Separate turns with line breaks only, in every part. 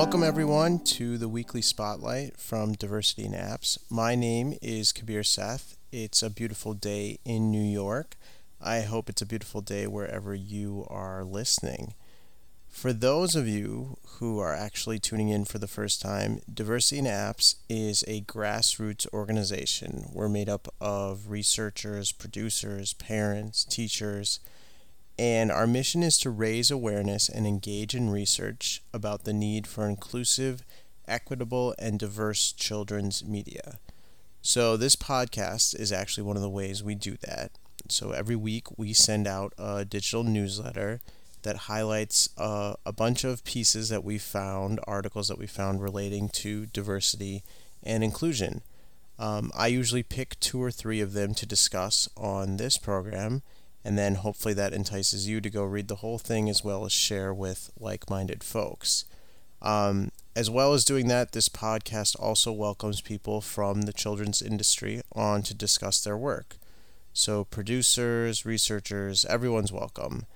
Welcome, everyone, to the weekly spotlight from Diversity in Apps. My name is Kabir Seth. It's a beautiful day in New York. I hope it's a beautiful day wherever you are listening. For those of you who are actually tuning in for the first time, Diversity in Apps is a grassroots organization. We're made up of researchers, producers, parents, teachers, and our mission is to raise awareness and engage in research about the need for inclusive, equitable, and diverse children's media. So, this podcast is actually one of the ways we do that. So, every week we send out a digital newsletter that highlights uh, a bunch of pieces that we found, articles that we found relating to diversity and inclusion. Um, I usually pick two or three of them to discuss on this program and then hopefully that entices you to go read the whole thing as well as share with like minded folks. Um, as well as doing that, this podcast also welcomes people from the children's industry on to discuss their work. So, producers, researchers, everyone's welcome.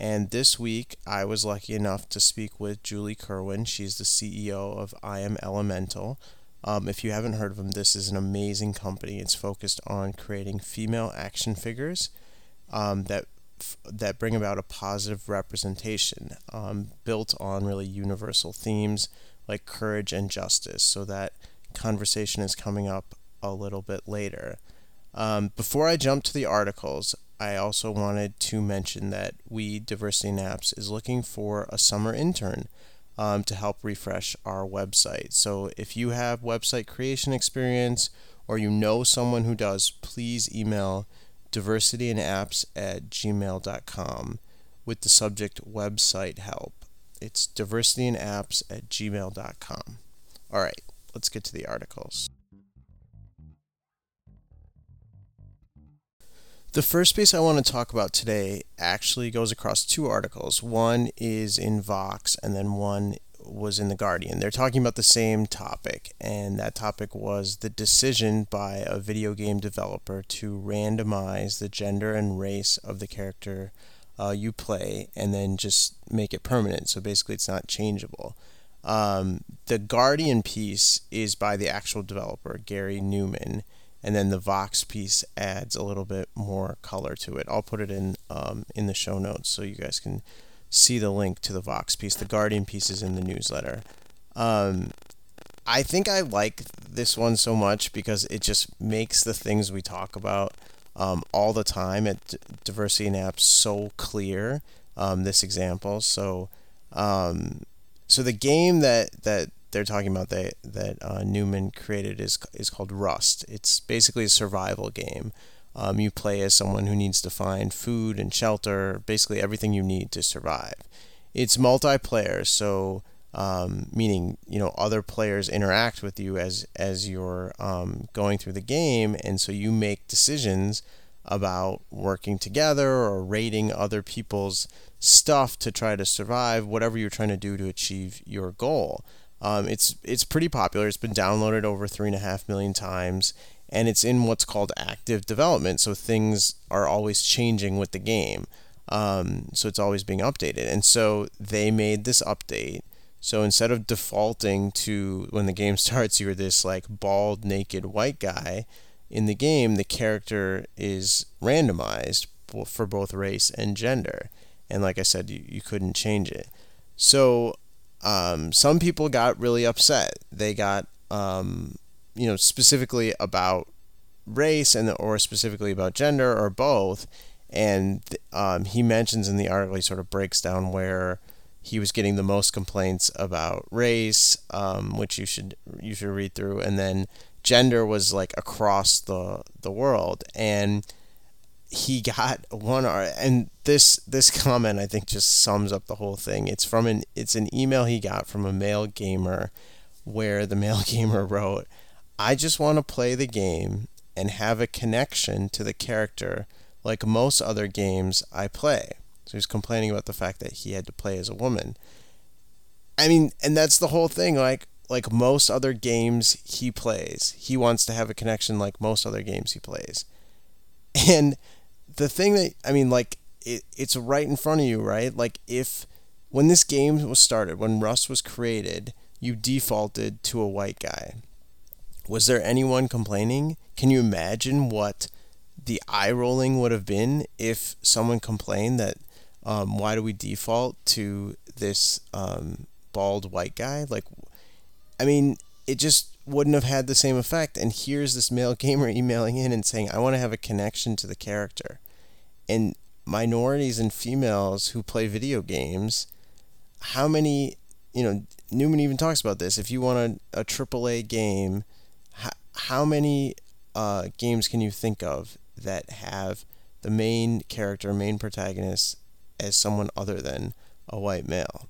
And this week, I was lucky enough to speak with Julie Kerwin. She's the CEO of I Am Elemental. Um, if you haven't heard of them, this is an amazing company. It's focused on creating female action figures um, that that bring about a positive representation um, built on really universal themes like courage and justice. So that conversation is coming up a little bit later. Um, before I jump to the articles, I also wanted to mention that we, Diversity in Apps, is looking for a summer intern um, to help refresh our website. So if you have website creation experience or you know someone who does, please email diversityinapps at gmail.com with the subject website help. It's diversityinapps at gmail.com. All right, let's get to the articles. The first piece I want to talk about today actually goes across two articles. One is in Vox, and then one was in The Guardian. They're talking about the same topic, and that topic was the decision by a video game developer to randomize the gender and race of the character uh, you play and then just make it permanent. So basically, it's not changeable. Um, the Guardian piece is by the actual developer, Garry Newman, and then the Vox piece adds a little bit more color to it. I'll put it in um, in the show notes so you guys can see the link to the Vox piece. The Guardian piece is in the newsletter. Um, I think I like this one so much because it just makes the things we talk about um, all the time at D- Diversity in Apps so clear. Um, this example, so um, so the game that that they're talking about that that uh, Newman created is is called Rust. It's basically a survival game. Um, you play as someone who needs to find food and shelter, basically everything you need to survive. It's multiplayer, so um, meaning you know other players interact with you as as you're um, going through the game, and so you make decisions about working together or raiding other people's stuff to try to survive whatever you're trying to do to achieve your goal. Um, it's it's pretty popular. It's been downloaded over three and a half million times, and it's in what's called active development. So things are always changing with the game. Um, so it's always being updated. And so they made this update. So instead of defaulting to when the game starts, you're this like bald, naked white guy. In the game, the character is randomized for both race and gender. And like I said, you, you couldn't change it. So um, some people got really upset. They got um, you know specifically about race and or specifically about gender or both. And um, he mentions in the article he sort of breaks down where he was getting the most complaints about race um, which you should you should read through. And then gender was like across the the world. And he got one and this this comment I think just sums up the whole thing. It's from an it's an email he got from a male gamer where the male gamer wrote I just want to play the game and have a connection to the character like most other games I play. So he's complaining about the fact that he had to play as a woman. I mean, and that's the whole thing. Like, like most other games he plays, he wants to have a connection like most other games he plays. And the thing that I mean, like, it, it's right in front of you, right? Like, if when this game was started, when Rust was created, you defaulted to a white guy. Was there anyone complaining? Can you imagine what the eye rolling would have been if someone complained that um, why do we default to this um, bald white guy? Like, I mean, it just wouldn't have had the same effect. And here's this male gamer emailing in and saying, I want to have a connection to the character. And minorities and females who play video games, how many, you know, Newman even talks about this. If you want a, a AAA game, how, many uh, games can you think of that have the main character, main protagonist, as someone other than a white male?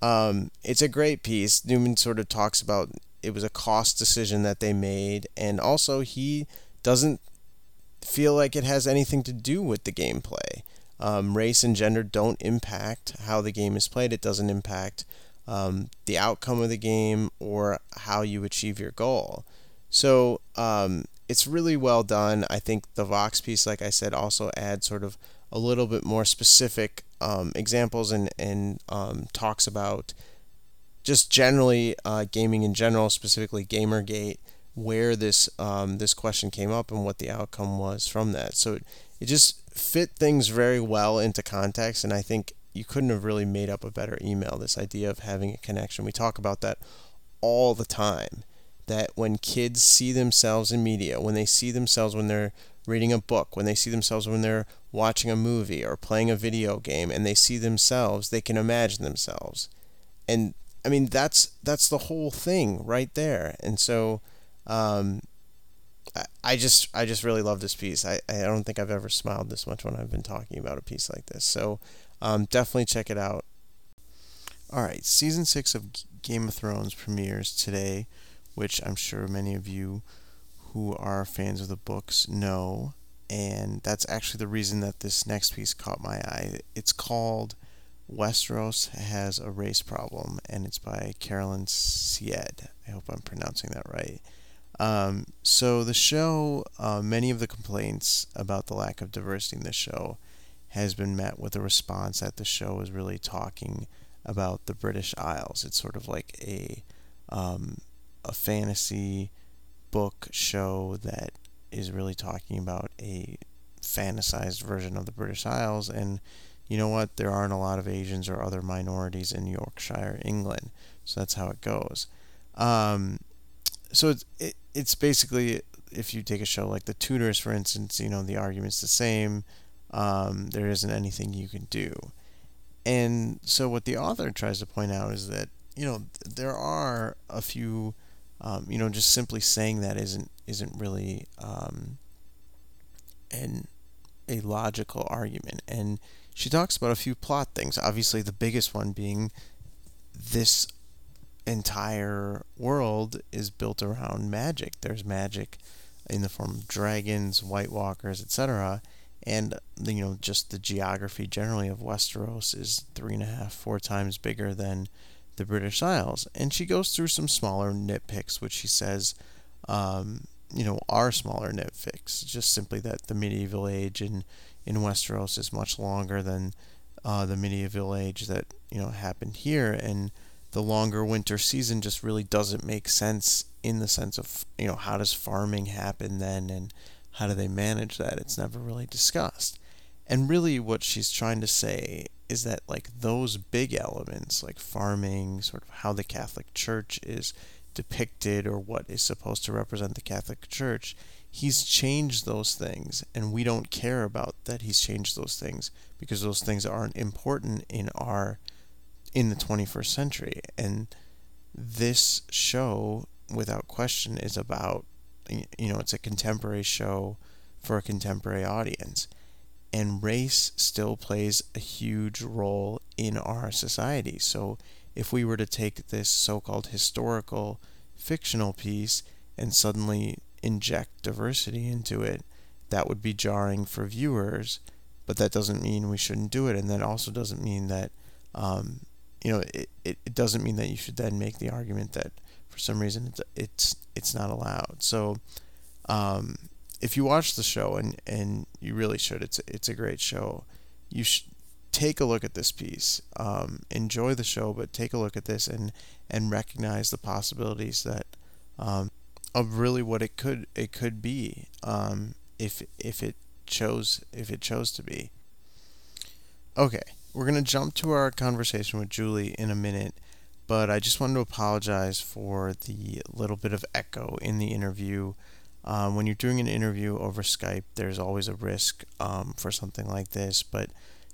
Um, it's a great piece. Newman sort of talks about it was a cost decision that they made, and also he doesn't feel like it has anything to do with the gameplay. Um, race and gender don't impact how the game is played. It doesn't impact um, the outcome of the game or how you achieve your goal. So um, it's really well done. I think the Vox piece, like I said, also adds sort of a little bit more specific um, examples and, and um, talks about just generally uh, gaming in general, specifically Gamergate, where this um, this question came up and what the outcome was from that. So it, it just fit things very well into context, and I think you couldn't have really made up a better email. This idea of having a connection, we talk about that all the time. That when kids see themselves in media, when they see themselves when they're reading a book, when they see themselves when they're watching a movie or playing a video game, and they see themselves, they can imagine themselves, and I mean, that's that's the whole thing right there. And so, um, I, I just I just really love this piece. I, I don't think I've ever smiled this much when I've been talking about a piece like this. So, um, definitely check it out. All right, season six of Game of Thrones premieres today, which I'm sure many of you who are fans of the books know. And that's actually the reason that this next piece caught my eye. It's called Westeros has a race problem, and it's by Carolyn Syed. I hope I'm pronouncing that right. Um, so the show, uh, many of the complaints about the lack of diversity in the show has been met with a response that the show is really talking about the British Isles. It's sort of like a um, a fantasy book show that is really talking about a fantasized version of the British Isles and you know what, there aren't a lot of Asians or other minorities in Yorkshire, England. So that's how it goes. Um, so it's, it, it's basically, if you take a show like The Tudors, for instance, you know, the argument's the same. Um, there isn't anything you can do. And so what the author tries to point out is that, you know, there are a few, um, you know, just simply saying that isn't isn't really um, an a logical argument. And she talks about a few plot things. Obviously, the biggest one being this entire world is built around magic. There's magic in the form of dragons, White Walkers, etc. And you know, just the geography generally of Westeros is three and a half, four times bigger than the British Isles. And she goes through some smaller nitpicks, which she says, um, you know, are smaller nitpicks. Just simply that the medieval age and in Westeros is much longer than uh, the medieval age that you know happened here, and the longer winter season just really doesn't make sense in the sense of you know how does farming happen then, and how do they manage that? It's never really discussed. And really, what she's trying to say is that like those big elements, like farming, sort of how the Catholic Church is depicted or what is supposed to represent the Catholic Church, he's changed those things and we don't care about that he's changed those things because those things aren't important in our in the 21st century. And this show without question is about you know it's a contemporary show for a contemporary audience and race still plays a huge role in our society so if we were to take this so-called historical fictional piece and suddenly inject diversity into it, that would be jarring for viewers. But that doesn't mean we shouldn't do it, and that also doesn't mean that, um, you know, it, it, it doesn't mean that you should then make the argument that for some reason it's it's, it's not allowed. So, um, if you watch the show and and you really should, it's it's a great show. You should take a look at this piece. Um, enjoy the show, but take a look at this and and recognize the possibilities that um, of really what it could it could be um, if if it chose if it chose to be. Okay, we're gonna jump to our conversation with Julie in a minute, but I just wanted to apologize for the little bit of echo in the interview. Um, when you're doing an interview over Skype, there's always a risk um, for something like this, but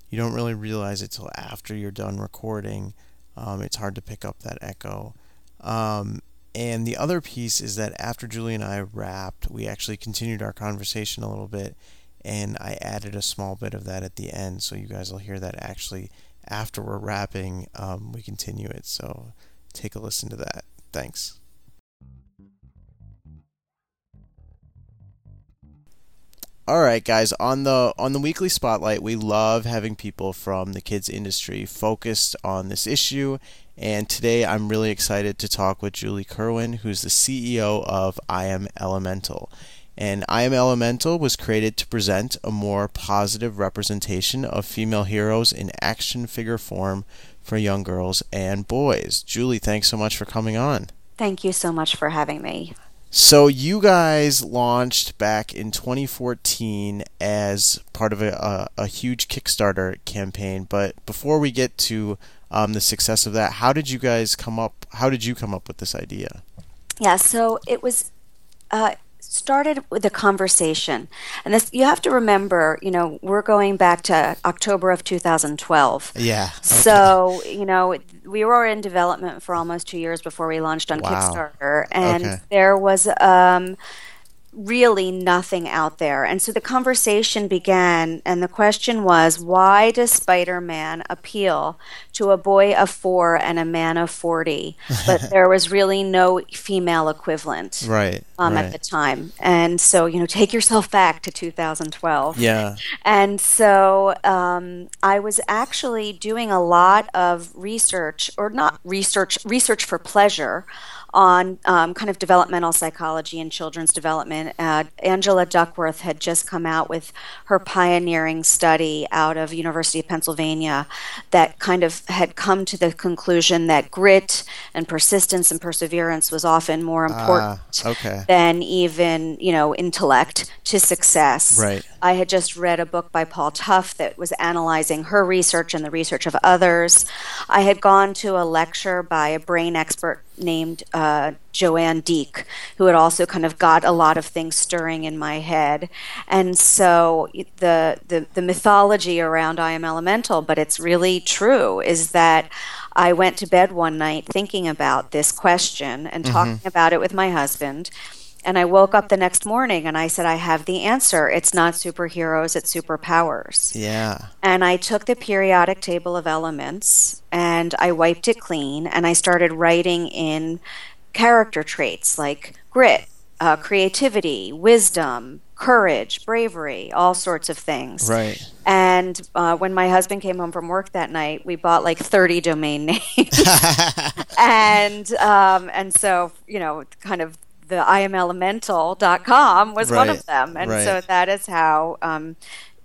you don't really realize it till after you're done recording. Um, it's hard to pick up that echo. Um, and the other piece is that after Julie and I wrapped, we actually continued our conversation a little bit, and I added a small bit of that at the end, so you guys will hear that actually after we're wrapping, um, we continue it. So take a listen to that. Thanks. All right, guys. On the on the weekly spotlight, we love having people from the kids industry focused on this issue. And today, I'm really excited to talk with Julie Kerwin, who's the CEO of I Am Elemental. And I Am Elemental was created to present a more positive representation of female heroes in action figure form for young girls and boys. Julie, thanks so much for coming on.
Thank you so much for having me.
So you guys launched back in 2014 as part of a, a, a huge Kickstarter campaign. But before we get to um, the success of that, how did you guys come up? How did you come up with this idea?
Yeah, so it was uh, started with a conversation. And this you have to remember, you know, we're going back to October of 2012.
Yeah.
Okay. So, you know, we were in development for almost 2 years before we launched on
wow.
Kickstarter and
okay.
there was um really nothing out there. And so the conversation began, and the question was why does Spider Man appeal to a boy of four and a man of 40? But there was really no female equivalent
right,
um,
right.
at the time. And so, you know, take yourself back to 2012.
Yeah.
And so um, I was actually doing a lot of research, or not research, research for pleasure on um, kind of developmental psychology and children's development. Uh, Angela Duckworth had just come out with her pioneering study out of University of Pennsylvania that kind of had come to the conclusion that grit and persistence and perseverance was often more important
uh, okay.
than even you know intellect to success.
Right.
I had just read a book by Paul Tough that was analyzing her research and the research of others. I had gone to a lecture by a brain expert named uh, JoAnn Deak, who had also kind of got a lot of things stirring in my head. And so the, the, the mythology around I am elemental, but it's really true, is that I went to bed one night thinking about this question and mm-hmm. talking about it with my husband. And I woke up the next morning and I said, I have the answer. It's not superheroes, it's superpowers.
Yeah.
And I took the periodic table of elements and I wiped it clean and I started writing in character traits like grit, uh, creativity, wisdom, courage, bravery, all sorts of things.
Right.
And uh, when my husband came home from work that night, we bought like 30 domain names. and um, and so, you know, kind of the imelemental.com was
right.
one of them. And
right.
so that is how um,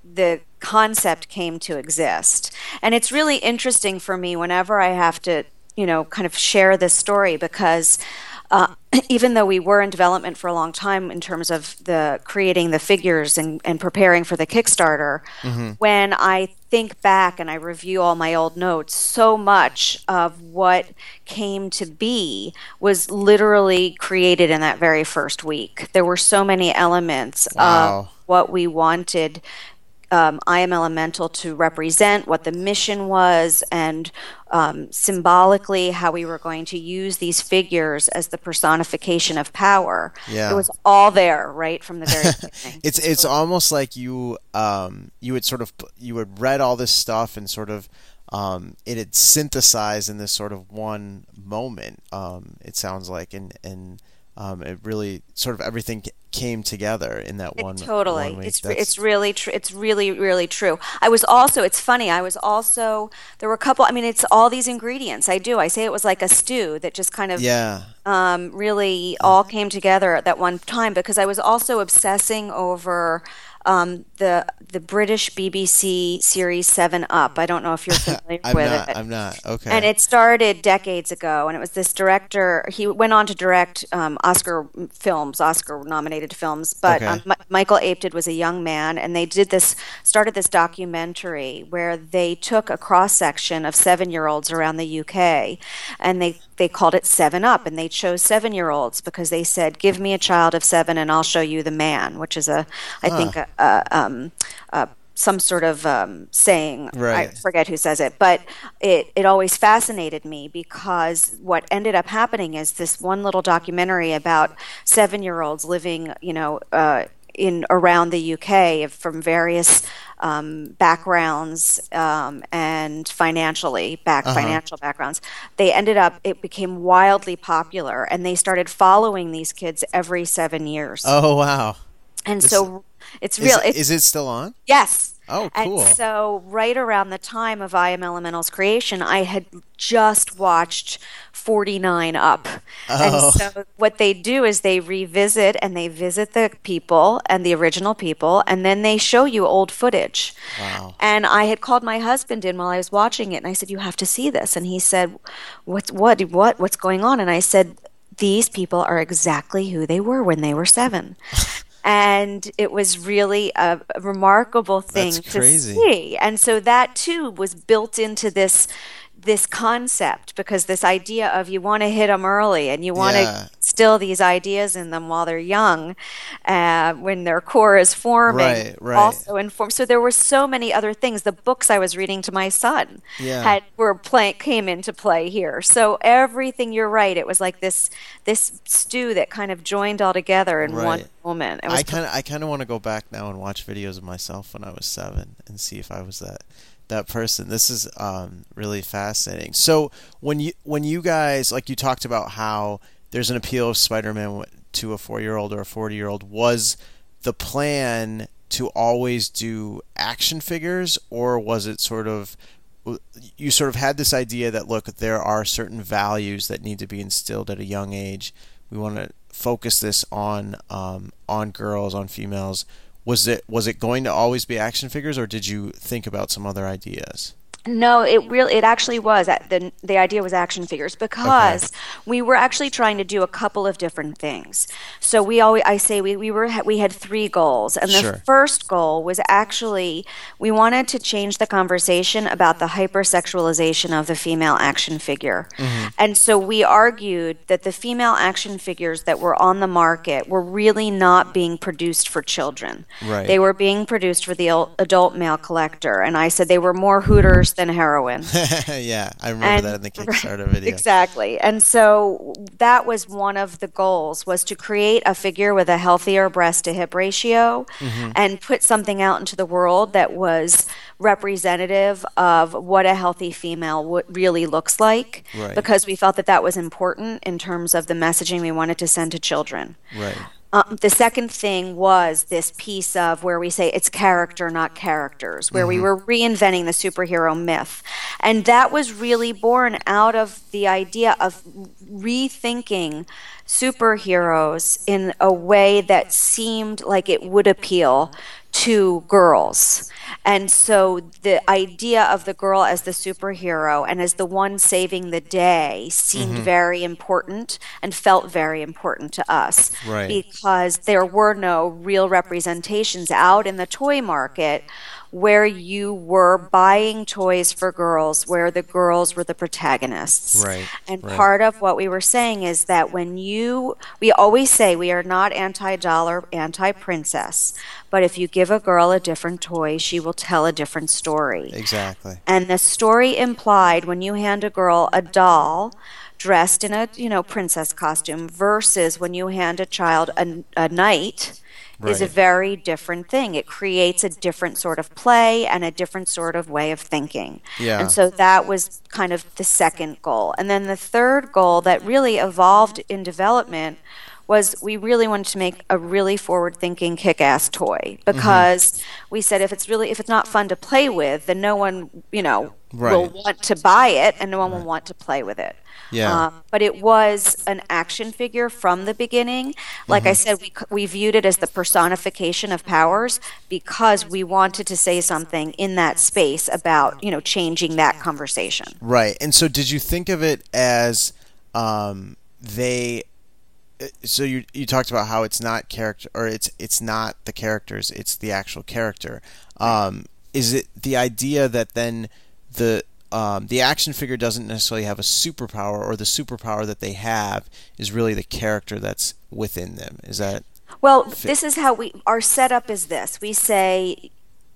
the concept came to exist. And it's really interesting for me whenever I have to, you know, kind of share this story because uh, even though we were in development for a long time in terms of the creating the figures and, and preparing for the Kickstarter, mm-hmm. when I think back and I review all my old notes, so much of what came to be was literally created in that very first week. There were so many elements
wow.
of what we wanted um, I am elemental to represent what the mission was and um, symbolically how we were going to use these figures as the personification of power.
Yeah.
It was all there right from the very beginning.
it's it's almost like you um, you had sort of you had read all this stuff and sort of um, it had synthesized in this sort of one moment. Um, it sounds like and and um, it really sort of everything came together in that
it
one.
Totally,
one
it's it's really true. It's really really true. I was also. It's funny. I was also. There were a couple. I mean, it's all these ingredients. I do. I say it was like a stew that just kind of
yeah.
Um, really all came together at that one time because I was also obsessing over um, the the British BBC series Seven Up. I don't know if you're familiar
I'm
with
not.
it.
I'm not. Okay.
And it started decades ago, and it was this director. He went on to direct um, Oscar films, Oscar-nominated films. But
Okay.
um, M- Michael Apted was a young man, and they did this, started this documentary where they took a cross section of seven-year-olds around the UK, and they they called it Seven Up, and they chose seven-year-olds because they said, "Give me a child of seven, and I'll show you the man," which is a, I think, a, a, um, a some sort of um, saying. I forget who says it, but it, it always fascinated me because what ended up happening is this one little documentary about seven year olds living, you know, uh, in around the UK from various um, backgrounds um, and financially back financial backgrounds. They ended up it became wildly popular, and they started following these kids every seven years.
oh wow.
and so it's
Is,
real. it's,
is it still on?
Yes.
Oh, cool.
And so, right around the time of I Am Elemental's creation, I had just watched 49 Up.
Oh.
And so, what they do is they revisit and they visit the people and the original people, and then they show you old footage.
Wow.
And I had called my husband in while I was watching it, and I said, "You have to see this." And he said, "What's what? What? What's going on?" And I said, "These people are exactly who they were when they were seven. and it was really a, a remarkable thing to see. And so that too was built into this this concept because this idea of you want to hit them early and you want to
Yeah.
instill these ideas in them while they're young, uh, when their core is forming.
Right, right.
Also inform. So there were so many other things. The books I was reading to my son
Yeah.
had were play came into play here. So everything. You're right. It was like this this stew that kind of joined all together in one moment. It was
I kind of I kind of want to go back now and watch videos of myself when I was seven and see if I was that that person. This is um, really fascinating. So when you when you guys like you talked about how there's an appeal of Spider-Man to a four year old or a forty year old was the plan to always do action figures or was it sort of you sort of had this idea that look there are certain values that need to be instilled at a young age we want to focus this on um, on girls on females was it was it going to always be action figures or did you think about some other ideas
No, it really it actually was at the the idea was action figures because we were actually trying to do a couple of different things. So we always I say we, we were we had three goals and the
Sure.
first goal was actually we wanted to change the conversation about the hypersexualization of the female action figure. Mm-hmm. And so we argued that the female action figures that were on the market were really not being produced for children.
Right.
They were being produced for the adult male collector and I said they were more hooters than heroine.
yeah i remember
And-
that in the kickstarter video
Exactly. And so that was one of the goals was to create a figure with a healthier breast to hip ratio
Mm-hmm.
and put something out into the world that was representative of what a healthy female w- really looks like
Right.
because we felt that that was important in terms of the messaging we wanted to send to children.
right
Um, the second thing was this piece of where we say it's character, not characters, where we were reinventing the superhero myth. And that was really born out of the idea of rethinking superheroes in a way that seemed like it would appeal to girls. And so the idea of the girl as the superhero and as the one saving the day seemed mm-hmm. very important and felt very important to us
Right.
because there were no real representations out in the toy market where you were buying toys for girls where the girls were the protagonists.
Right,
And
right.
part of what we were saying is that when you, we always say we are not anti dollar, anti princess, but if you give a girl a different toy, she will tell a different story.
exactly
And the story implied when you hand a girl a doll dressed in a you know princess costume versus when you hand a child a, a knight is a very different thing. It creates a different sort of play and a different sort of way of thinking.
Yeah.
And so that was kind of the second goal. And then the third goal that really evolved in development was we really wanted to make a really forward-thinking, kick-ass toy because mm-hmm. we said if it's really if it's not fun to play with, then no one you know right. will want to buy it, and no one right. will want to play with it.
Yeah. Um,
but it was an action figure from the beginning. Like mm-hmm. I said, we, we viewed it as the personification of powers because we wanted to say something in that space about, you know, changing that conversation.
Right. And so did you think of it as um, they so you you talked about how it's not character or it's it's not the characters it's the actual character um, is it the idea that then the um, the action figure doesn't necessarily have a superpower, or the superpower that they have is really the character that's within them. Is that?
Well, fit? this is how we our setup is this. We say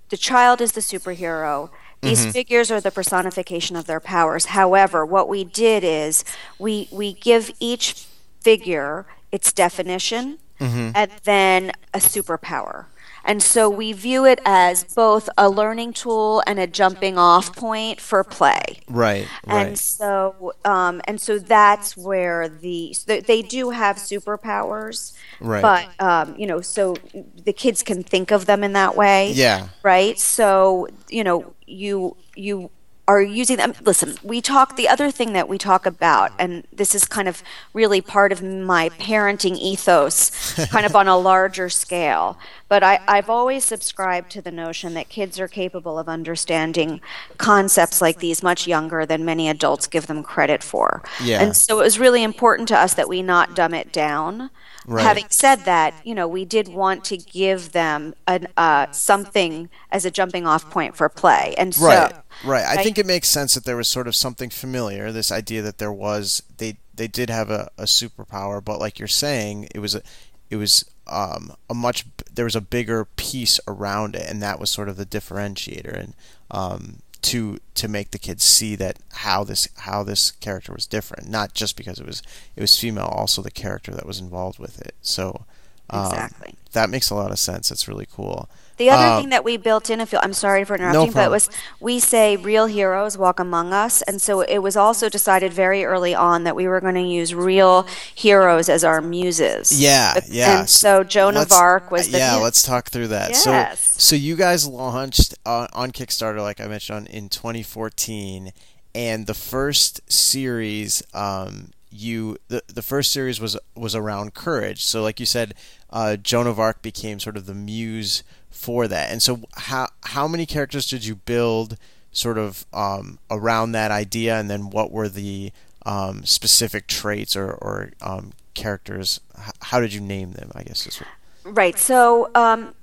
the child is the superhero. These mm-hmm. figures are the personification of their powers. However, what we did is we we give each figure its definition mm-hmm. and then a superpower. And so we view it as both a learning tool and a jumping off point for play.
Right.
And right. so, um, and so that's where the so they do have superpowers.
Right.
But um, you know, so the kids can think of them in that way.
Yeah.
Right. So you know, you you are using them. Listen, we talk, the other thing that we talk about, and this is kind of really part of my parenting ethos, kind of on a larger scale, but I, I've always subscribed to the notion that kids are capable of understanding concepts like these much younger than many adults give them credit for.
Yeah.
And so it was really important to us that we not dumb it down. Right. Having said that, you know, we did want to give them an, uh, something as a jumping off point for play. And so,
right, right. I, I think it makes sense that there was sort of something familiar. This idea that there was they they did have a, a superpower, but like you're saying, it was a it was um, a much there was a bigger piece around it, and that was sort of the differentiator. And um, to to make the kids see that how this how this character was different, not just because it was it was female, also the character that was involved with it. So
um, exactly
that makes a lot of sense. That's really cool.
The other uh, thing that we built in, if you, I'm sorry for interrupting, no but it was we say real heroes walk among us, and so it was also decided very early on that we were going to use real heroes as our muses.
Yeah, yeah.
And so Joan of Arc was the
yeah. Let's talk through that.
Yes.
So, so you guys launched uh, on Kickstarter, like I mentioned, in 2014, and the first series. Um, you the, the first series was was around courage so like you said uh, joan of arc became sort of the muse for that. And so, how how many characters did you build sort of um, around that idea, and then what were the um, specific traits or, or um, characters? How did you name them? I guess is
what... right. So um,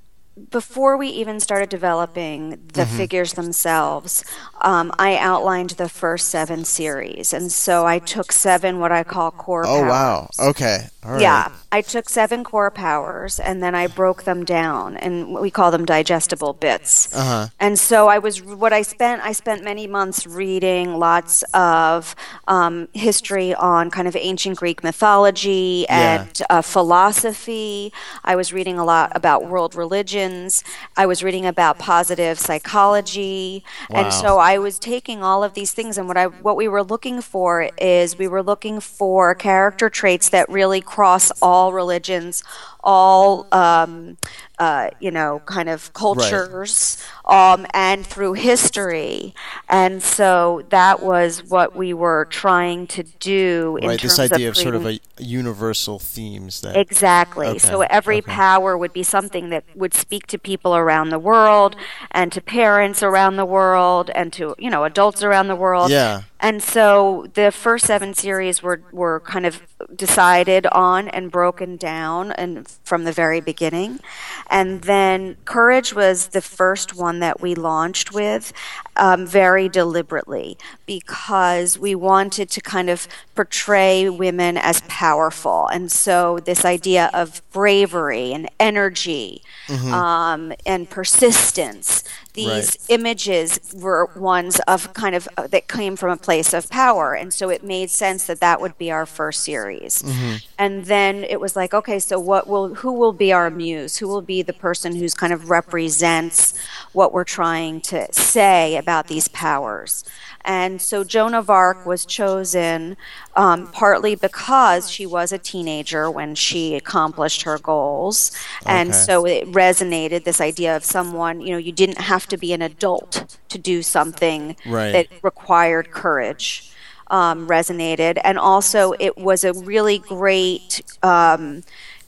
before we even started developing the mm-hmm. figures themselves, um, I outlined the first seven series, and so I took seven what I call core.
Oh
powers.
wow! Okay,
Yeah, I took seven core powers, and then I broke them down, and we call them digestible bits.
Uh-huh.
And so I was what I spent. I spent many months reading lots of um, history on kind of ancient Greek mythology and yeah. uh, philosophy. I was reading a lot about world religions. I was reading about positive psychology, wow. and so I was taking all of these things. And what I what we were looking for is we were looking for character traits that really cross all religions, all um, uh, you know, kind of cultures right. um, and through history. And so that was what we were trying to do in
right, this idea
of,
of sort of a universal themes that
exactly. Okay. So every
okay.
power would be something that would speak to people around the world and to parents around the world and to you know adults around the world.
Yeah.
And so the first seven series were, were kind of decided on and broken down and from the very beginning. And then Courage was the first one that we launched with um, very deliberately because we wanted to kind of portray women as powerful. And so this idea of bravery and energy mm-hmm. um, and persistence these
Right.
images were ones of kind of uh, that came from a place of power and so it made sense that that would be our first series. And then it was like okay so what will who will be our muse? Who will be the person who's kind of represents what we're trying to say about these powers and so Joan of Arc was chosen um, partly because she was a teenager when she accomplished her goals. And so it resonated this idea of someone, you know, you didn't have to be an adult to do something
Right.
that required courage. Um, resonated. And also, it was a really great. Um,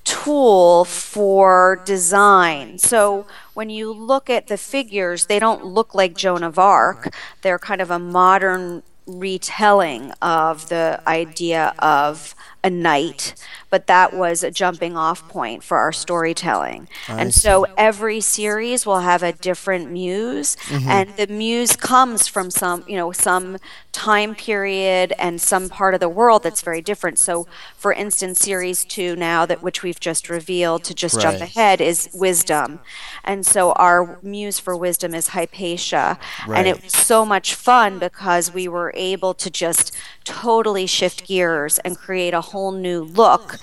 tool for design. So when you look at the figures, they don't look like Joan of Arc. They're kind of a modern retelling of the idea of a knight, but that was a jumping off point for our storytelling. and so every series will have a different muse, mm-hmm. and the muse comes from some, you know, some time period and some part of the world that's very different. So, for instance, series two now that which we've just revealed to just jump ahead is wisdom, and so our muse for wisdom is Hypatia, and it was so much fun because we were able to just totally shift gears and create a whole new look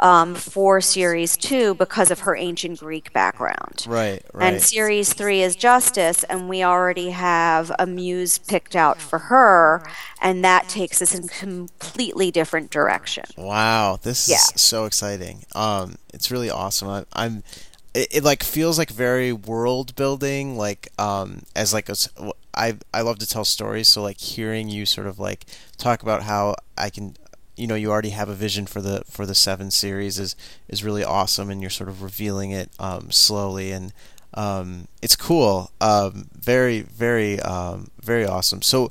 um, for series two because of her ancient Greek background.
Right, right.
And series three is Justice, and we already have a muse picked out for her, and that takes us in a completely different direction.
Wow, this
Yeah.
is so exciting. Um, it's really awesome. I, I'm, it, it like feels like very world building. Like, um, as like a, I I love to tell stories. So like hearing you sort of like talk about how I can, you know, you already have a vision for the for the seven series is is really awesome, and you're sort of revealing it um, slowly and. Um, it's cool. Um, very, very, um, very awesome. So,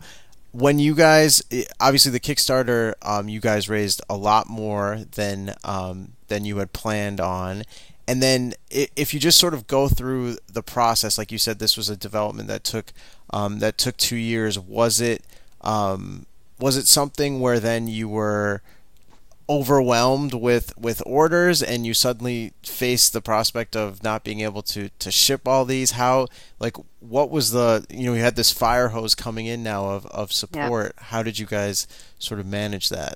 when you guys obviously the Kickstarter, um, you guys raised a lot more than um, than you had planned on, and then if you just sort of go through the process, like you said, this was a development that took um, that took two years. Was it um, was it something where then you were overwhelmed with with orders and you suddenly face the prospect of not being able to to ship all these how like what was the you know you had this fire hose coming in now of of support how did you guys sort of manage that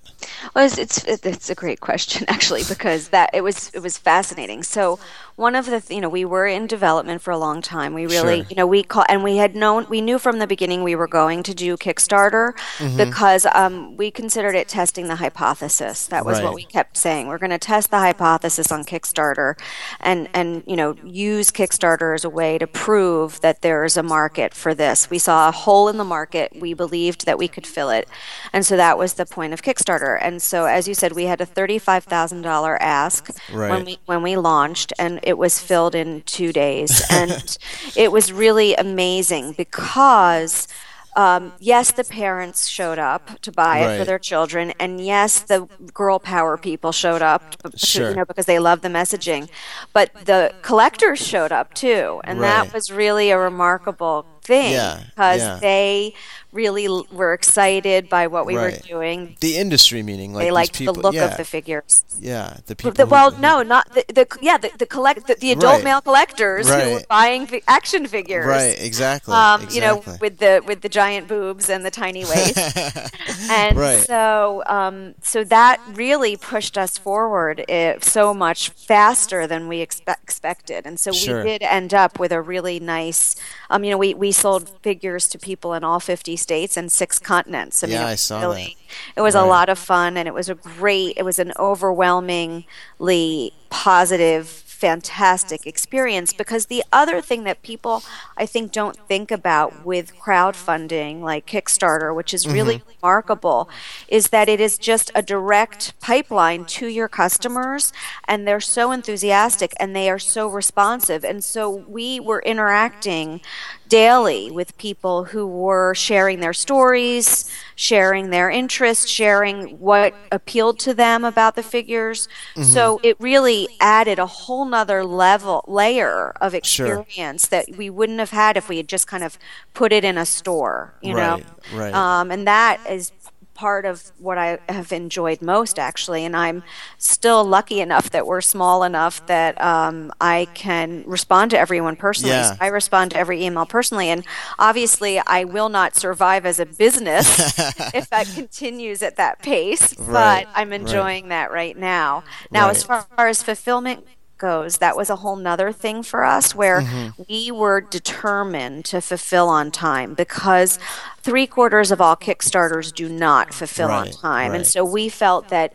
Well, it's, it's it's a great question actually because that it was it was fascinating. So one of the you know we were in development for a long time. We really
Sure.
you know we call and we had known we knew from the beginning we were going to do Kickstarter
Mm-hmm.
because um, we considered it testing the hypothesis. That was
Right.
what we kept saying. We're going to test the hypothesis on Kickstarter and and you know use Kickstarter as a way to prove that there is a market for this. We saw a hole in the market. We believed that we could fill it, and so that was the point of Kickstarter. And so, as you said, we had a thirty-five thousand dollar ask
Right.
when we when we launched, and it was filled in two days, and it was really amazing because. Um, yes, the parents showed up to buy it
Right.
for their children, and yes, the girl power people showed up, to-
Sure.
you know, because they love the messaging. But the collectors showed up too, and
Right.
that was really a remarkable thing
Yeah,
because
yeah.
they really were excited by what we were doing.
the industry meaning like
they liked
people,
the look
yeah,
of the figures.
yeah the people
The, well,
who-
no, not the, the yeah the, the collect the, the adult
Right.
male collectors who were buying fi- action figures.
right exactly
Um,
exactly.
you know, with the with the giant boobs and the tiny waist. and
Right.
so um, so that really pushed us forward uh, so much faster than we expe- expected and so
Sure.
we did end up with a really nice um, you know we, we sold figures to people in all 50 states and six continents. I
Yeah,
it
I saw
really, it was a lot of fun and it was a great it was an overwhelmingly positive fantastic experience because the other thing that people I think don't think about with crowdfunding like Kickstarter, which is really mm-hmm. remarkable, is that it is just a direct pipeline to your customers and they're so enthusiastic and they are so responsive. And so we were interacting daily with people who were sharing their stories, sharing their interests, sharing what appealed to them about the figures. So it really added a whole nother level layer of
Sure.
experience that we wouldn't have had if we had just kind of put it in a store, you
Right,
know.
right.
Um, and that is part of what I have enjoyed most, actually. And I'm still lucky enough that we're small enough that um, I can respond to everyone personally.
Yeah.
So I respond to every email personally. And obviously, I will not survive as a business if that continues at that pace,
Right,
but I'm
right.
enjoying that right now. Now, as far as fulfillment goes, that was a whole nother thing for us where
Mm-hmm.
we were determined to fulfill on time because three quarters of all Kickstarters do not fulfill on time.
right.
And so we felt that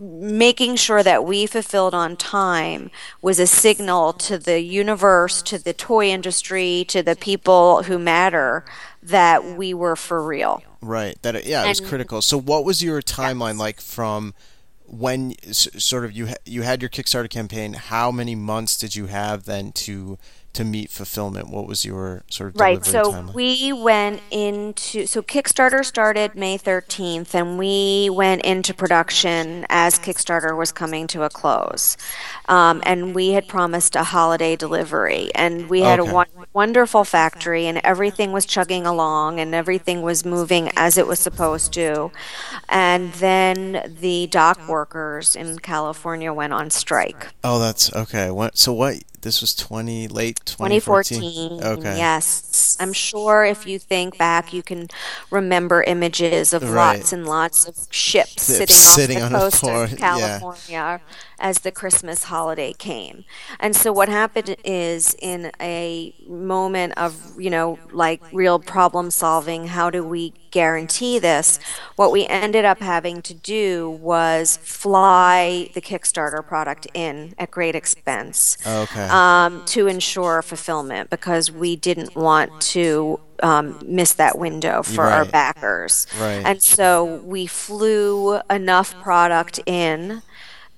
making sure that we fulfilled on time was a signal to the universe, to the toy industry, to the people who matter that we were for real.
Right. That it, yeah, it was
And-
critical. So what was your timeline like from when sort of you you had your Kickstarter campaign? How many months did you have then to to meet fulfillment? What was your sort of
Right. So
timeline?
we went into so Kickstarter started May 13th and we went into production as Kickstarter was coming to a close. Um, and we had promised a holiday delivery and we had
Okay.
a won- wonderful factory and everything was chugging along and everything was moving as it was supposed to. And then the dock workers in California went on strike.
oh, that's okay. What? So what? This was twenty late 2014.
2014.
Okay.
Yes. I'm sure if you think back, you can remember images of
Right.
lots and lots of ships sitting,
sitting
off
on
the
a
coast of
yeah.
As the Christmas holiday came. And so what happened is in a moment of, you know, like real problem solving, how do we guarantee this? What we ended up having to do was fly the Kickstarter product in at great expense
Okay.
um, to ensure fulfillment because we didn't want to um, miss that window for our backers.
Right.
And so we flew enough product in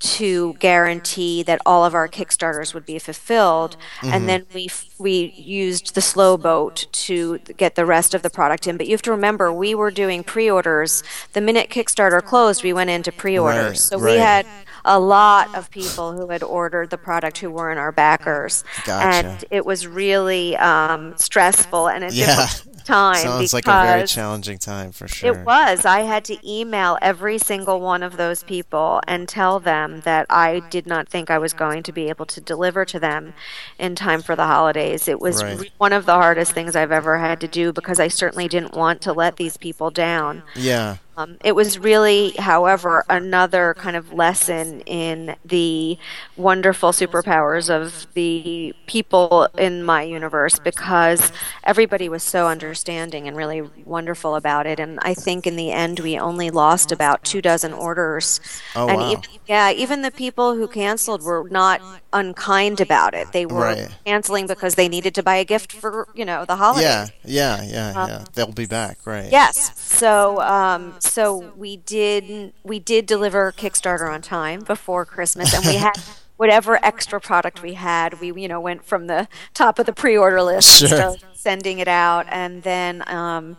to guarantee that all of our kickstarters would be fulfilled
Mm-hmm.
and then we f- we used the slow boat to get the rest of the product in but you have to remember we were doing pre-orders the minute kickstarter closed we went into pre-orders
Right,
so
right.
we had a lot of people who had ordered the product who weren't our backers
Gotcha.
and it was really um, stressful and a
Yeah.
Time
Sounds like a very challenging time for sure.
it was. I had to email every single one of those people and tell them that I did not think I was going to be able to deliver to them in time for the holidays. It was
Right.
one of the hardest things I've ever had to do because I certainly didn't want to let these people down.
Yeah.
Um, it was really, however, another kind of lesson in the wonderful superpowers of the people in my universe because everybody was so understanding and really wonderful about it. And I think in the end, we only lost about two dozen orders.
Oh,
and
wow.
even, yeah, even the people who canceled were not unkind about it. They were
Right.
canceling because they needed to buy a gift for, you know, the holiday.
Yeah. Yeah. Yeah. Yeah. They'll be back. Right.
Yes. So, um, so we did we did deliver Kickstarter on time before Christmas, and we had whatever extra product we had. We you know went from the top of the pre-order list,
Sure.
sending it out, and then. Um,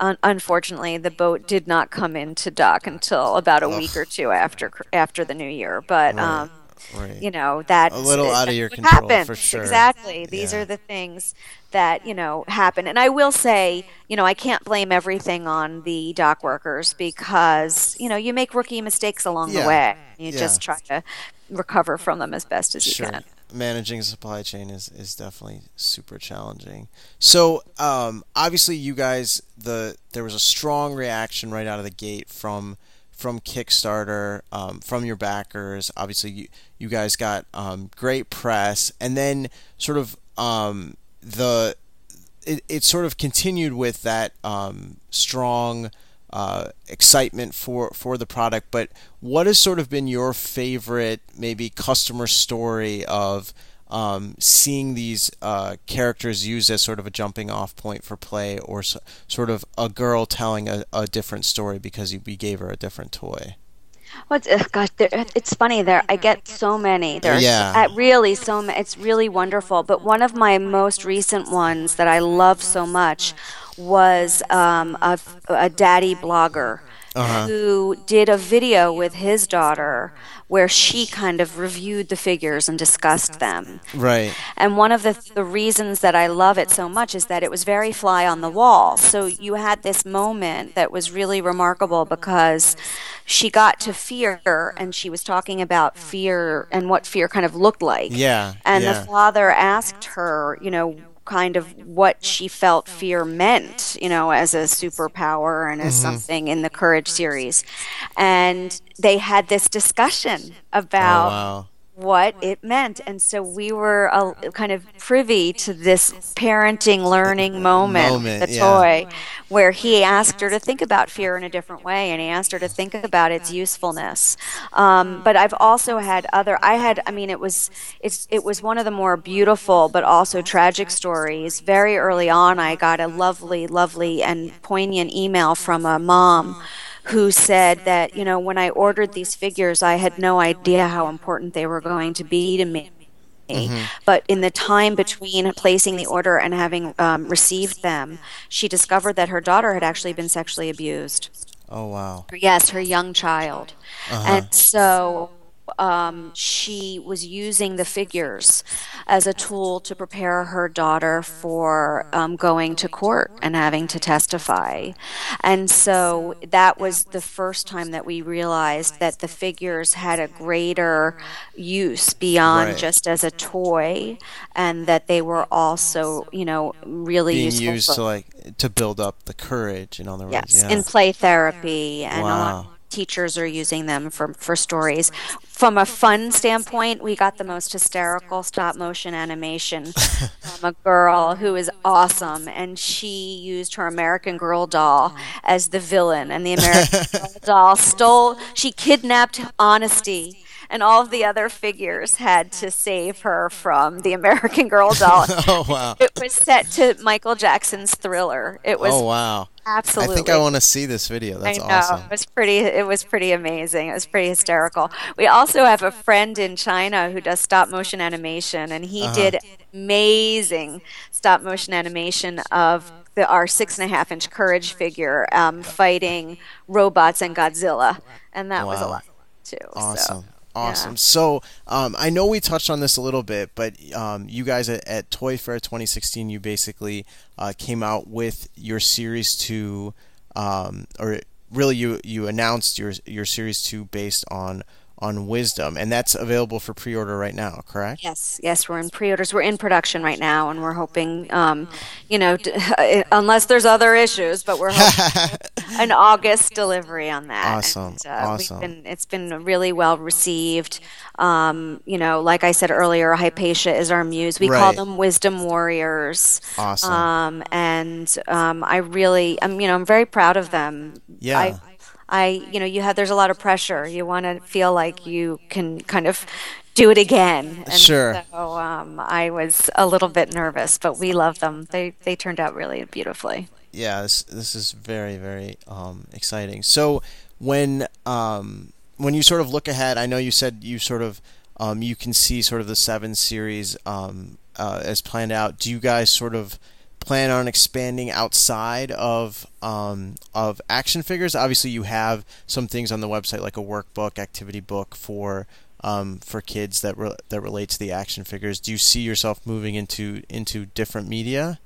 Un- unfortunately, the boat did not come into dock until about a week or two after after the new year. But um,
Right.
you know that
A little out of your control,
happens.
for sure.
Exactly. These
Yeah.
are the things that you know happen. And I will say, you know, I can't blame everything on the dock workers because you know you make rookie mistakes along
Yeah.
the way. You
Yeah.
just try to recover from them as best as you
sure.
can.
Managing a supply chain is, is definitely super challenging. So, um, obviously, you guys, the there was a strong reaction right out of the gate from from Kickstarter, um, from your backers. Obviously, you you guys got um, great press, and then sort of um, the it, it sort of continued with that um, strong uh, excitement for, for the product. But what has sort of been your favorite, maybe customer story of um, seeing these uh, characters used as sort of a jumping off point for play, or s- sort of a girl telling a, a different story because we gave her a different toy?
It's, uh, gosh, it's funny. There, I get so many. There's
Yeah.
uh, really so. ma- It's really wonderful. But one of my most recent ones that I love so much was um, a, a daddy blogger uh-huh. who did a video with his daughter where she kind of reviewed the figures and discussed them.
Right.
And one of the, the reasons that I love it so much is that it was very fly on the wall. So you had this moment that was really remarkable because she got to fear and she was talking about fear and what fear kind of looked like.
Yeah.
And
yeah.
the father asked her, you know, kind of what she felt fear meant, you know, as a superpower and as mm-hmm. something in the Courage series. And they had this discussion about oh, wow what it meant. And so we were uh, kind of privy to this parenting learning moment, moment the toy, yeah. where he asked her to think about fear in a different way and he asked her to think about its usefulness. Um, but I've also had other, I had, I mean, it was, it's, it was one of the more beautiful but also tragic stories. Very early on, I got a lovely, lovely and poignant email from a mom who said that, you know, when I ordered these figures, I had no idea how important they were going to be to me. Mm-hmm. But in the time between placing the order and having um, received them, she discovered that her daughter had actually been sexually abused.
Oh, wow.
Yes, her young child. Uh-huh. And so um, she was using the figures as a tool to prepare her daughter for um, going to court and having to testify. And so that was the first time that we realized that the figures had a greater use beyond right. just as a toy, and that they were also, you know, really
being
useful
used to like to build up the courage and all the
yes,
yeah.
in play therapy and
wow
teachers are using them for, for stories. From a fun standpoint, we got the most hysterical stop motion animation from a girl who is awesome, and she used her American Girl doll as the villain, and the American Girl doll stole, she kidnapped honesty and all of the other figures had to save her from the American Girl doll.
oh wow!
It was set to Michael Jackson's Thriller. It was.
Oh wow!
Absolutely.
I think I want to see this video. That's
I know.
awesome.
It was pretty it was pretty amazing. It was pretty hysterical. We also have a friend in China who does stop motion animation and he uh-huh. did amazing stop motion animation of the, our six and a half inch courage figure um, fighting robots and Godzilla. And that wow. was a lot too.
Awesome.
So.
Awesome. Yeah. So um, I know we touched on this a little bit, but um, you guys at, at, Toy Fair 2016, you basically uh, came out with your series two, um, or really you you announced your your series two based on on Wisdom, and that's available for pre-order right now, correct?
Yes, yes, we're in pre-orders. We're in production right now, and we're hoping, um, you know, to, unless there's other issues, but we're hoping an August delivery on that.
Awesome, and, uh, awesome.
Been, it's been really well received. Um, you know, like I said earlier, Hypatia is our muse. We right. call them Wisdom Warriors.
Awesome.
Um, and um, I really, I'm, you know, I'm very proud of them.
Yeah.
I, I, you know, you have there's a lot of pressure. You want to feel like you can kind of do it again.
And sure.
So um, I was a little bit nervous, but we love them. They they turned out really beautifully.
Yeah, this this is very very um, exciting. So when um, when you sort of look ahead, I know you said you sort of um, you can see sort of the seven series um, uh, as planned out. Do you guys sort of plan on expanding outside of um, of action figures? Obviously, you have some things on the website like a workbook, activity book for um, for kids that re- that relate to the action figures. Do you see yourself moving into into different media?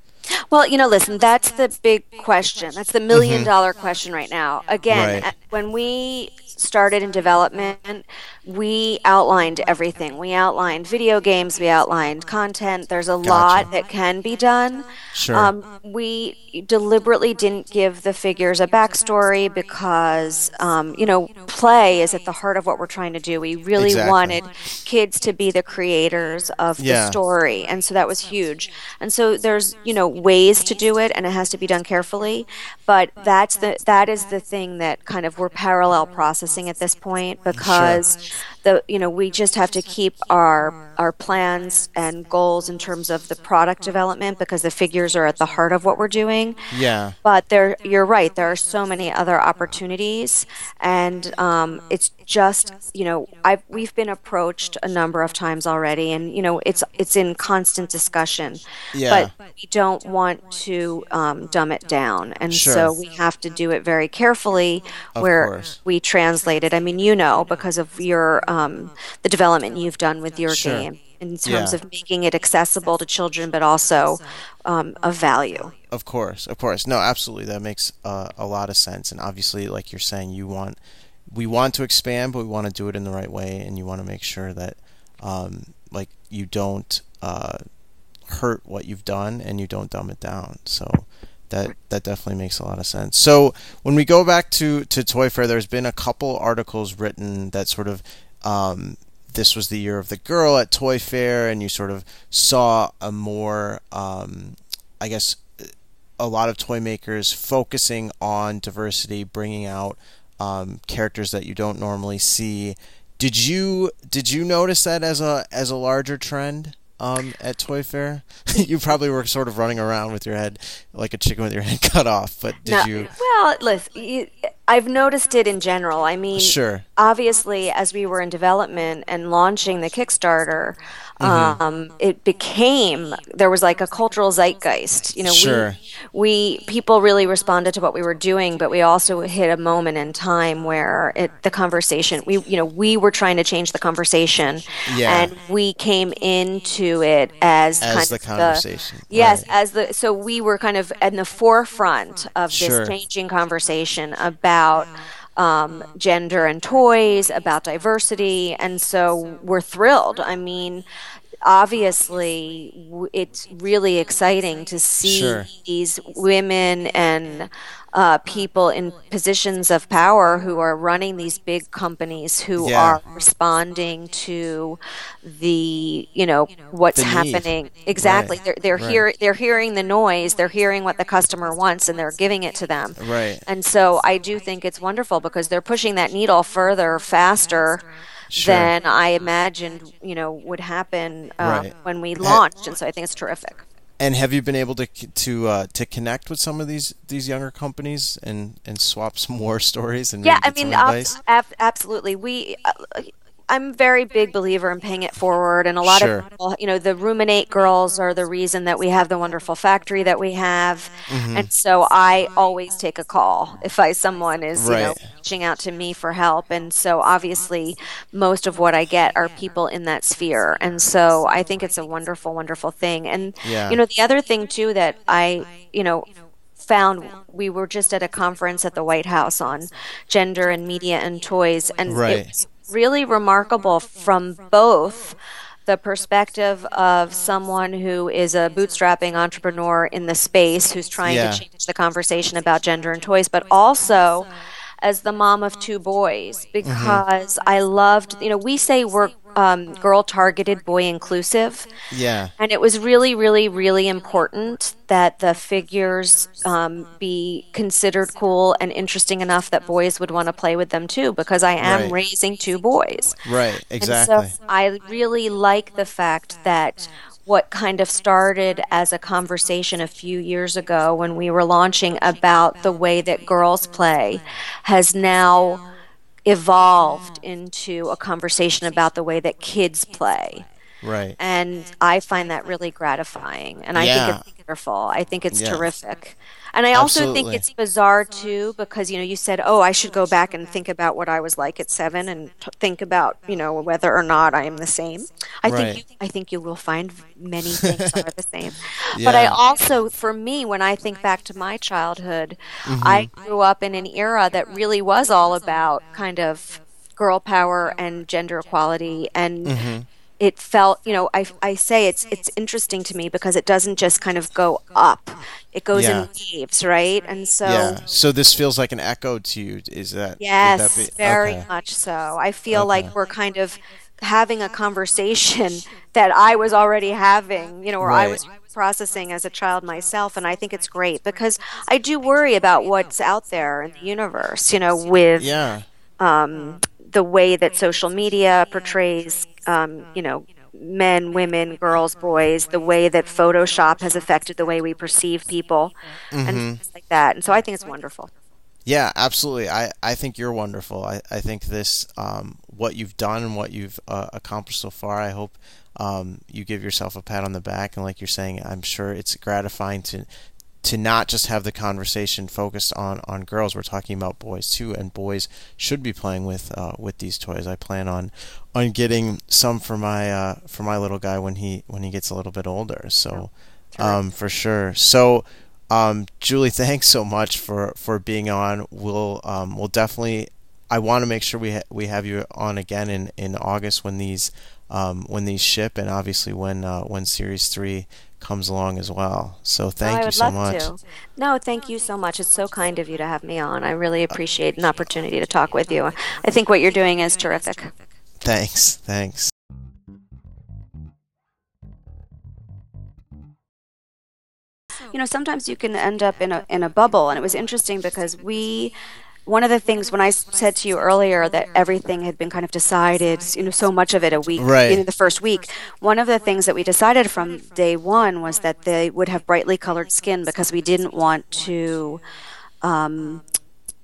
Well, you know, listen, that's the big question. That's the 1000000 mm-hmm. dollar question right now. Again,
right.
when we started in development, we outlined everything. We outlined video games, we outlined content. There's a gotcha. lot that can be done.
Sure.
Um, we deliberately didn't give the figures a backstory because, um, you know, play is at the heart of what we're trying to do. We really
exactly.
wanted kids to be the creators of
yeah.
the story, and so that was huge. And so there's, you know, ways to do it, and it has to be done carefully. But that's the that is the thing that kind of we're parallel processing at this point because.
Sure
the you know we just have to keep our our plans and goals in terms of the product development because the figures are at the heart of what we're doing.
Yeah.
But there, you're right. There are so many other opportunities, and um, it's just you know I've we've been approached a number of times already, and you know it's it's in constant discussion.
Yeah.
But we don't want to um, dumb it down, and
Sure.
so we have to do it very carefully
Of
where
course.
we translate it. I mean, you know, because of your um, the development you've done with your
Sure.
game in terms
Yeah.
of making it accessible to children, but also um, of value.
Of course, of course. No, absolutely. That makes uh, a lot of sense. And obviously, like you're saying, you want we want to expand, but we want to do it in the right way, and you want to make sure that um, like you don't uh, hurt what you've done and you don't dumb it down. So that that definitely makes a lot of sense. So when we go back to to Toy Fair, there's been a couple articles written that sort of um, this was the year of the girl at Toy Fair, and you sort of saw a more, um, I guess, a lot of toy makers focusing on diversity, bringing out um, characters that you don't normally see. Did you did you notice that as a as a larger trend um, at Toy Fair? you probably were sort of running around with your head like a chicken with your head cut off, but did
No,
you?
Well, listen, you, I've noticed it in general. I mean,
Sure.
obviously, as we were in development and launching the Kickstarter,
Mm-hmm.
um, it became there was like a cultural zeitgeist. You know,
Sure.
we we people really responded to what we were doing, but we also hit a moment in time where it the conversation we you know we were trying to change the conversation,
Yeah.
and we came into it as
As the conversation,
yes,
right.
as the so we were kind of in the forefront of this
Sure.
changing conversation about um, gender and toys, about diversity, and so we're thrilled. I mean, obviously, it's really exciting to see
Sure.
these women and uh, people in positions of power who are running these big companies who
Yeah.
are responding to the you know what's
The need.
happening exactly
Right.
they're they're
Right.
hear, they're hearing the noise they're hearing what the customer wants and they're giving it to them
Right.
and so i do think it's wonderful because they're pushing that needle further faster
Sure.
than i imagined you know would happen um,
Right.
when we launched and so i think it's terrific
And have you been able to to uh, to connect with some of these these younger companies and and swap some more stories and
yeah i mean ab- ab- absolutely we uh, I'm a very big believer in paying it forward, and a lot
Sure.
of people, you know, the Roominate girls are the reason that we have the wonderful factory that we have,
Mm-hmm.
and so I always take a call if I someone is, you know, reaching out to me for help, and so obviously most of what I get are people in that sphere, and so I think it's a wonderful, wonderful thing, and
Yeah.
you know, the other thing too that I, you know, found we were just at a conference at the White House on gender and media and toys, and
Right.
it really remarkable from both the perspective of someone who is a bootstrapping entrepreneur in the space who's trying
Yeah.
to change the conversation about gender and toys, but also as the mom of two boys because I loved, you know, we say we're um, girl targeted, boy inclusive.
Yeah.
And it was really, really, really important that the figures um, be considered cool and interesting enough that boys would want to play with them too, because I am
Right.
raising two boys.
Right.
And
Exactly.
so I really like the fact that what kind of started as a conversation a few years ago when we were launching about the way that girls play has now evolved into a conversation about the way that kids play.
right.
And I find that really gratifying. And I
Yeah.
think it's wonderful. I think it's
Yeah.
terrific. And I also think it's bizarre too because you know you said, "Oh, I should go back and think about what I was like at 7 and t- think about, you know, whether or not I am the same." I
Right.
think you, I think you will find many things are the same. But I also for me when I think back to my childhood, I
Mm-hmm.
grew up in an era that really was all about kind of girl power and gender equality and
Mm-hmm.
It felt you know I, I say it's it's interesting to me because it doesn't just kind of go up it goes
Yeah.
in waves right and so
yeah. So this feels like an echo to you. Is that?
yes
that be-
very
okay.
much so i feel
Okay.
like we're kind of having a conversation that i was already having you know or i was processing as a child myself and i think it's great because i do worry about what's out there in the universe you know with
Yeah.
um, the way that social media portrays, um, you know, men, women, girls, boys, the way that Photoshop has affected the way we perceive people, mm-hmm. and things like that. And so I think it's wonderful.
Yeah, absolutely. I, I think you're wonderful. I, I think this, um, what you've done and what you've uh, accomplished so far, I hope um, you give yourself a pat on the back. And like you're saying, I'm sure it's gratifying to to not just have the conversation focused on, on girls. We're talking about boys too, and boys should be playing with uh, with these toys. I plan on on getting some for my uh, for my little guy when he when he gets a little bit older. So um, for sure. So um, Julie, thanks so much for, for being on. We'll um, we'll definitely. I want to make sure we ha- we have you on again in, in August when these um, when these ship, and obviously when uh, when Series Three comes along as well. So thank
oh,
you so much.
To. No, thank you so much. It's so kind of you to have me on. I really appreciate an opportunity to talk with you. I think what you're doing is terrific.
Thanks. Thanks.
You know, sometimes you can end up in a in a bubble, and it was interesting because we one of the things when I said to you earlier that everything had been kind of decided, you know, so much of it a week,
right.
know, the first week, one of the things that we decided from day one was that they would have brightly colored skin because we didn't want to, um,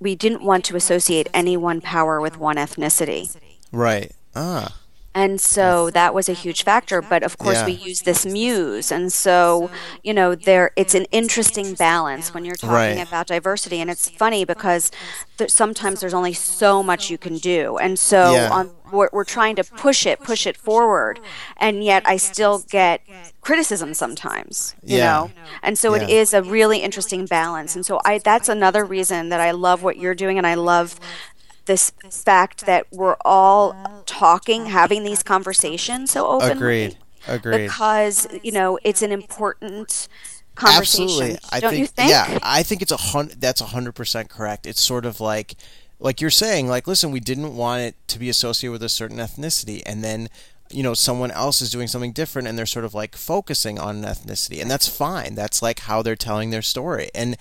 we didn't want to associate any one power with one ethnicity.
Right. Ah.
And so that was a huge factor. But of course, yeah. we use this muse. And so, you know, there it's an interesting balance when you're talking right. about diversity. And it's funny because th- sometimes there's only so much you can do. And so yeah. on, we're, we're trying to push it, push it forward. And yet I still get criticism sometimes, you yeah. know? And so it is a really interesting balance. And so I that's another reason that I love what you're doing and I love this fact that we're all talking, having these conversations so openly.
Agreed. Agreed.
Because you know it's an important conversation.
Absolutely. I
Don't
think,
you think?
Yeah, I think it's a hundred. That's a hundred percent correct. It's sort of like, like you're saying, like, listen, we didn't want it to be associated with a certain ethnicity, and then you know someone else is doing something different and they're sort of like focusing on an ethnicity and that's fine that's like how they're telling their story and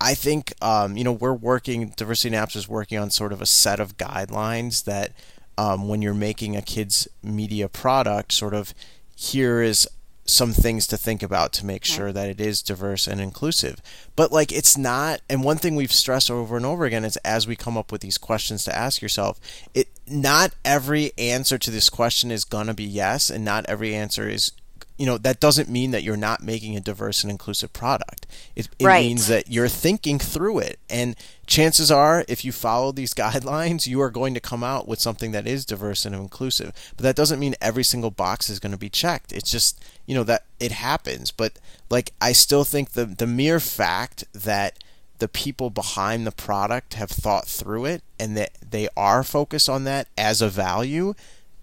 I think um, you know we're working. Diversity Naps is working on sort of a set of guidelines that um, when you're making a kids media product, sort of here is some things to think about to make sure that it is diverse and inclusive. But like it's not and one thing we've stressed over and over again is as we come up with these questions to ask yourself, it not every answer to this question is going to be yes and not every answer is you know that doesn't mean that you're not making a diverse and inclusive product. It, it
right.
means that you're thinking through it. And chances are if you follow these guidelines you are going to come out with something that is diverse and inclusive. But that doesn't mean every single box is going to be checked. It's just you know that it happens. But like i still think the the mere fact that the people behind the product have thought through it and that they are focused on that as a value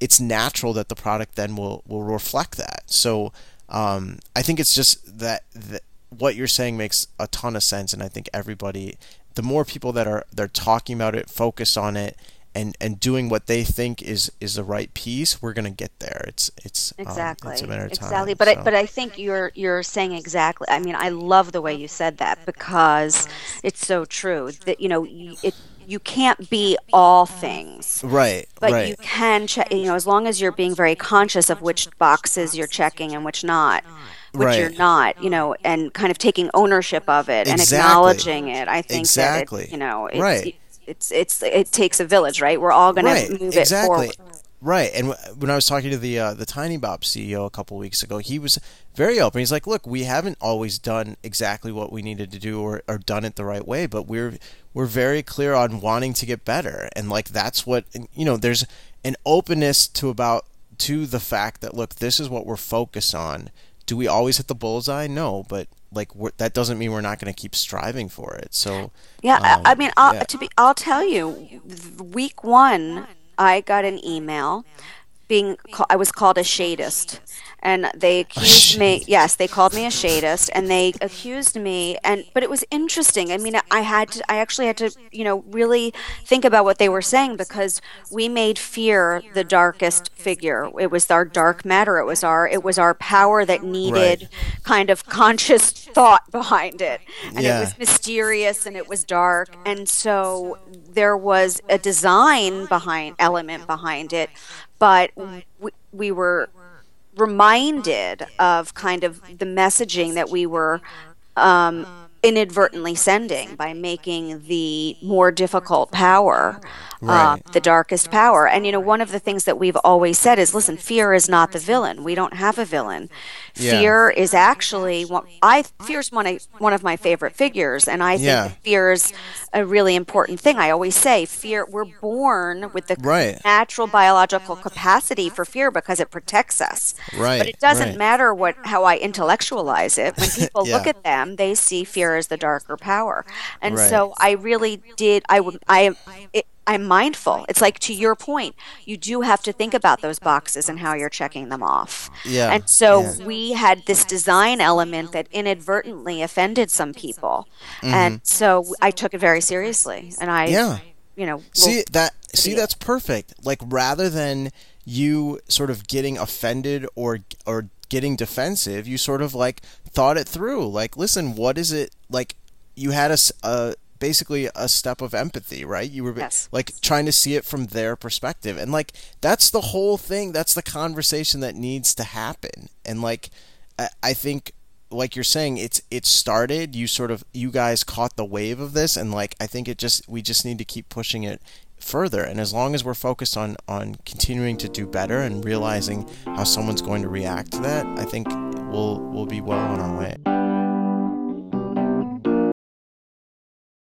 it's natural that the product then will will reflect that. So um, I think it's just that, that what you're saying makes a ton of sense, and I think everybody, the more people that are they're talking about it, focus on it, and and doing what they think is is the right piece, we're gonna get there. It's it's
exactly
um, it's a matter of
time. Exactly, but
so.
I, but I think you're you're saying exactly. I mean, I love the way you said that because it's so true. That you know, it you can't be all things.
Right.
But
right.
you can check, you know, as long as you're being very conscious of which boxes you're checking and which not, which
right.
you're not, you know, and kind of taking ownership of it and acknowledging it. I think
exactly.
that, it, you know, it's,
right.
it's, it's, it takes a village, right? We're all going
right.
to move
exactly.
it forward.
Right, and when I was talking to the uh, the Tinybop CEO a couple weeks ago, he was very open. He's like, "Look, we haven't always done exactly what we needed to do or, or done it the right way, but we're we're very clear on wanting to get better, and like that's what you know. There's an openness to about to the fact that look, this is what we're focused on. Do we always hit the bullseye? No, but like that doesn't mean we're not going to keep striving for it. So
yeah, um, I mean, I'll, yeah. to be, I'll tell you, week one I got an email being I was called a shadist and they accused me yes they called me a shadist and they accused me and but it was interesting. I mean i had to i actually had to you know really think about what they were saying because we made fear the darkest figure. It was our dark matter. It was our it was our power that needed right. kind of conscious thought behind it. And yeah. it was mysterious and it was dark. And so there was a design behind element behind it but we, we were reminded of kind of the messaging that we were um, inadvertently sending by making the more difficult power uh, right. uh, the darkest power. And you know, one of the things that we've always said is, listen, fear is not the villain. We don't have a villain. Yeah. Fear is actually one, I fear is one of one of my favorite figures, and I think yeah. fear is a really important thing. I always say, fear. We're born with the right. natural biological capacity for fear because it protects us.
Right.
But it doesn't
right.
matter what how I intellectualize it. When people yeah. look at them, they see fear as the darker power, and right. so I really did. I would. I. It, I'm mindful. It's like to your point, you do have to think about those boxes and how you're checking them off.
Yeah.
And so
yeah.
we had this design element that inadvertently offended some people. Mm-hmm. And so I took it very seriously. And I Yeah. You know,
see that see that's perfect. Like rather than you sort of getting offended or or getting defensive, you sort of like thought it through. Like, listen, what is it like you had a, a basically a step of empathy, right? You were
yes.
like trying to see it from their perspective. And like that's the whole thing. That's the conversation that needs to happen. And like I, I think like you're saying it's it started you sort of you guys caught the wave of this and like I think it just we just need to keep pushing it further and as long as we're focused on on continuing to do better and realizing how someone's going to react to that I think we'll we'll be well on our way.